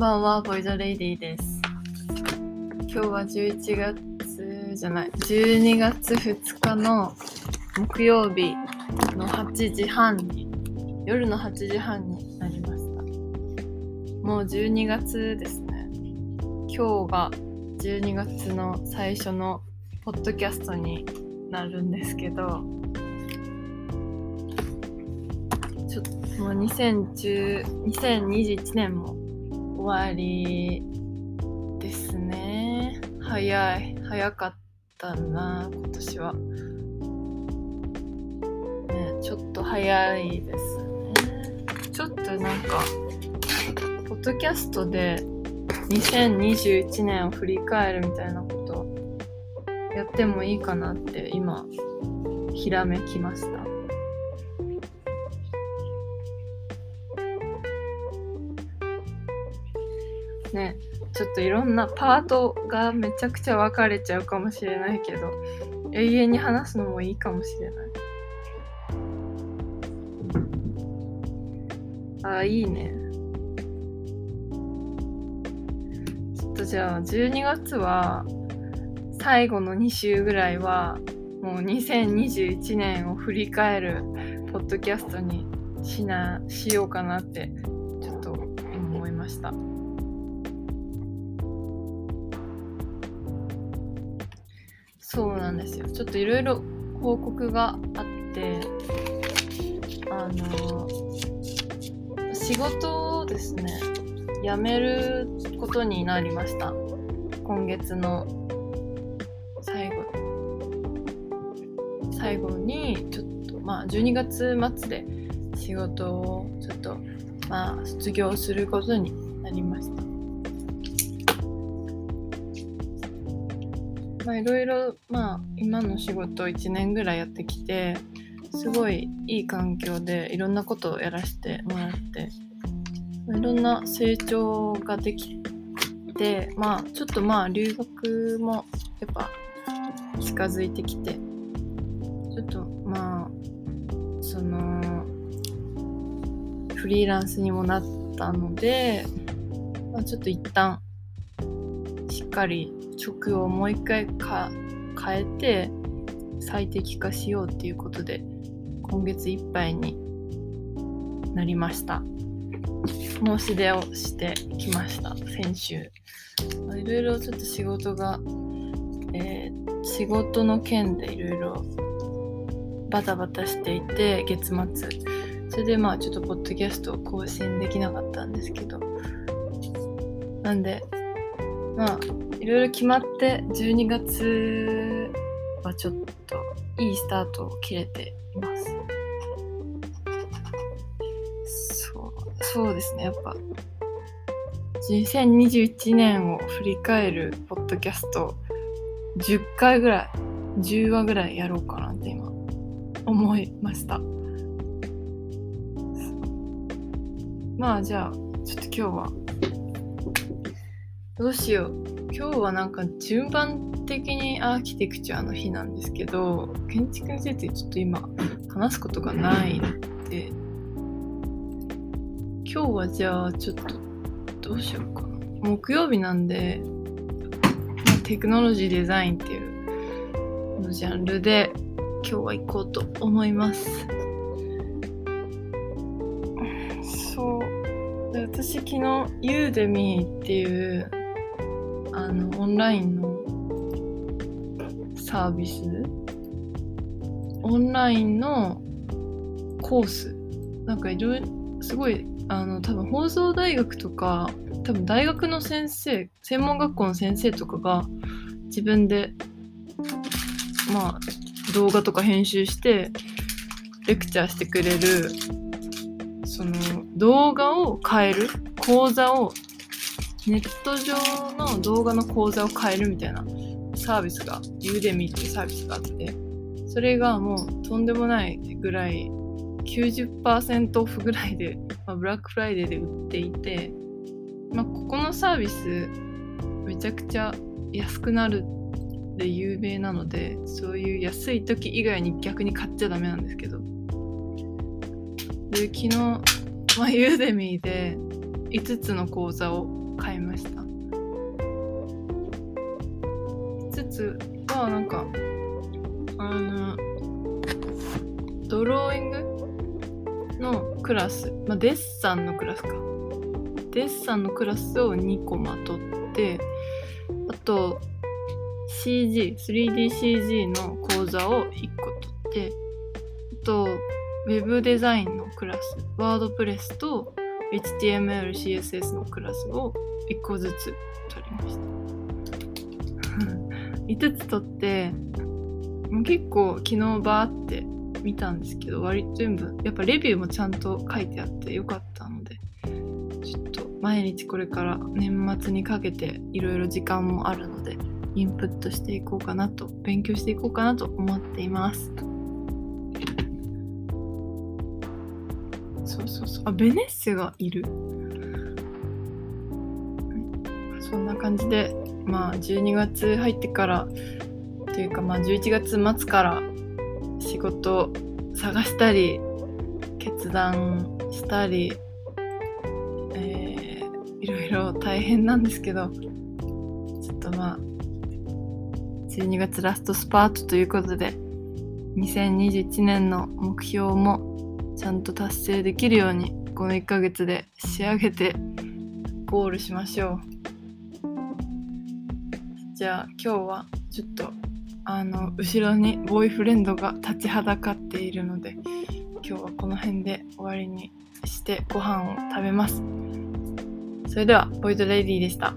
ばんは、ボイドレイディです。今日は11月じゃない、12月2日の木曜日の8時半に、夜の8時半になりました。もう12月ですね。今日が12月の最初のポッドキャストになるんですけど、ちょっともう2010 2021年も終わりですね。早い。早かったな、今年は。ね、ちょっと早いですね。ちょっとなんか、ポッドキャストで2021年を振り返るみたいなことやってもいいかなって今、ひらめきました。ねちょっといろんなパートがめちゃくちゃ分かれちゃうかもしれないけど永遠に話すのもいいかもしれないあいいねちょっとじゃあ12月は最後の2週ぐらいはもう2021年を振り返るポッドキャストにしなしようかなってちょっと思いました。そうなんですよ。ちょっといろいろ報告があってあの仕事をですね辞めることになりました。今月の最後。最後にちょっとまあ12月末で仕事をちょっとまあ卒業することになりました。まあいろいろまあ今の仕事を1年ぐらいやってきてすごいいい環境でいろんなことをやらせてもらっていろんな成長ができてまあちょっとまあ留学もやっぱ近づいてきてちょっとまあそのフリーランスにもなったので、まあ、ちょっと一旦しっかり職をもう一回か変えて最適化しようっていうことで今月いっぱいになりました。申し出をしてきました。先週。いろいろちょっと仕事が、えー、仕事の件でいろいろバタバタしていて月末。それでまあちょっとポッドキャストを更新できなかったんですけど。なんでまあいろいろ決まって12月はちょっといいスタートを切れています。そうそうですね。やっぱ2021年を振り返るポッドキャスト10回ぐらい10話ぐらいやろうかなって今思いました。まあじゃあちょっと今日はどうしよう。今日はなんか順番的にアーキテクチャの日なんですけど、建築についてちょっと今話すことがないので、今日はじゃあちょっとどうしようかな。木曜日なんで、テクノロジーデザインっていうのジャンルで今日は行こうと思います。そう私昨日ユーデミーっていうのオンラインのサービス？オンラインのコース？なんかいろいろすごいあの多分放送大学とか多分大学の先生専門学校の先生とかが自分でまあ動画とか編集してレクチャーしてくれるその動画を変える講座をネット上の動画の講座を変えるみたいなサービスが、ユーデミーっていうサービスがあって、それがもうとんでもないぐらい、90%オフぐらいで、まあ、ブラックフライデーで売っていて、まあ、ここのサービス、めちゃくちゃ安くなるで有名なので、そういう安い時以外に逆に買っちゃダメなんですけど。で、昨日、まあ、ユーデミーで5つの講座を買いました。5つはなんかあのドローイングのクラス、まあ、デッサンのクラスか。デッサンのクラスを2個まとってあと CG3DCG の講座を1個取ってあとウェブデザインのクラスワードプレスと HTML、CSS のクラスを1個ずつ取りました。5つ取って、結構昨日バーって見たんですけど、割と全部、やっぱレビューもちゃんと書いてあってよかったので、ちょっと毎日これから年末にかけていろいろ時間もあるので、インプットしていこうかなと勉強していこうかなと思っています。そうそうそう。あベネッセがいる。そんな感じでまあ12月入ってからというかまあ11月末から仕事探したり決断したり、えー、いろいろ大変なんですけどちょっとまあ12月ラストスパートということで2021年の目標もちゃんと達成できるようにこの1ヶ月で仕上げてゴールしましょう。じゃあ今日はちょっとあの後ろにボーイフレンドが立ちはだかっているので今日はこの辺で終わりにしてご飯を食べますそれではボイドレディでした。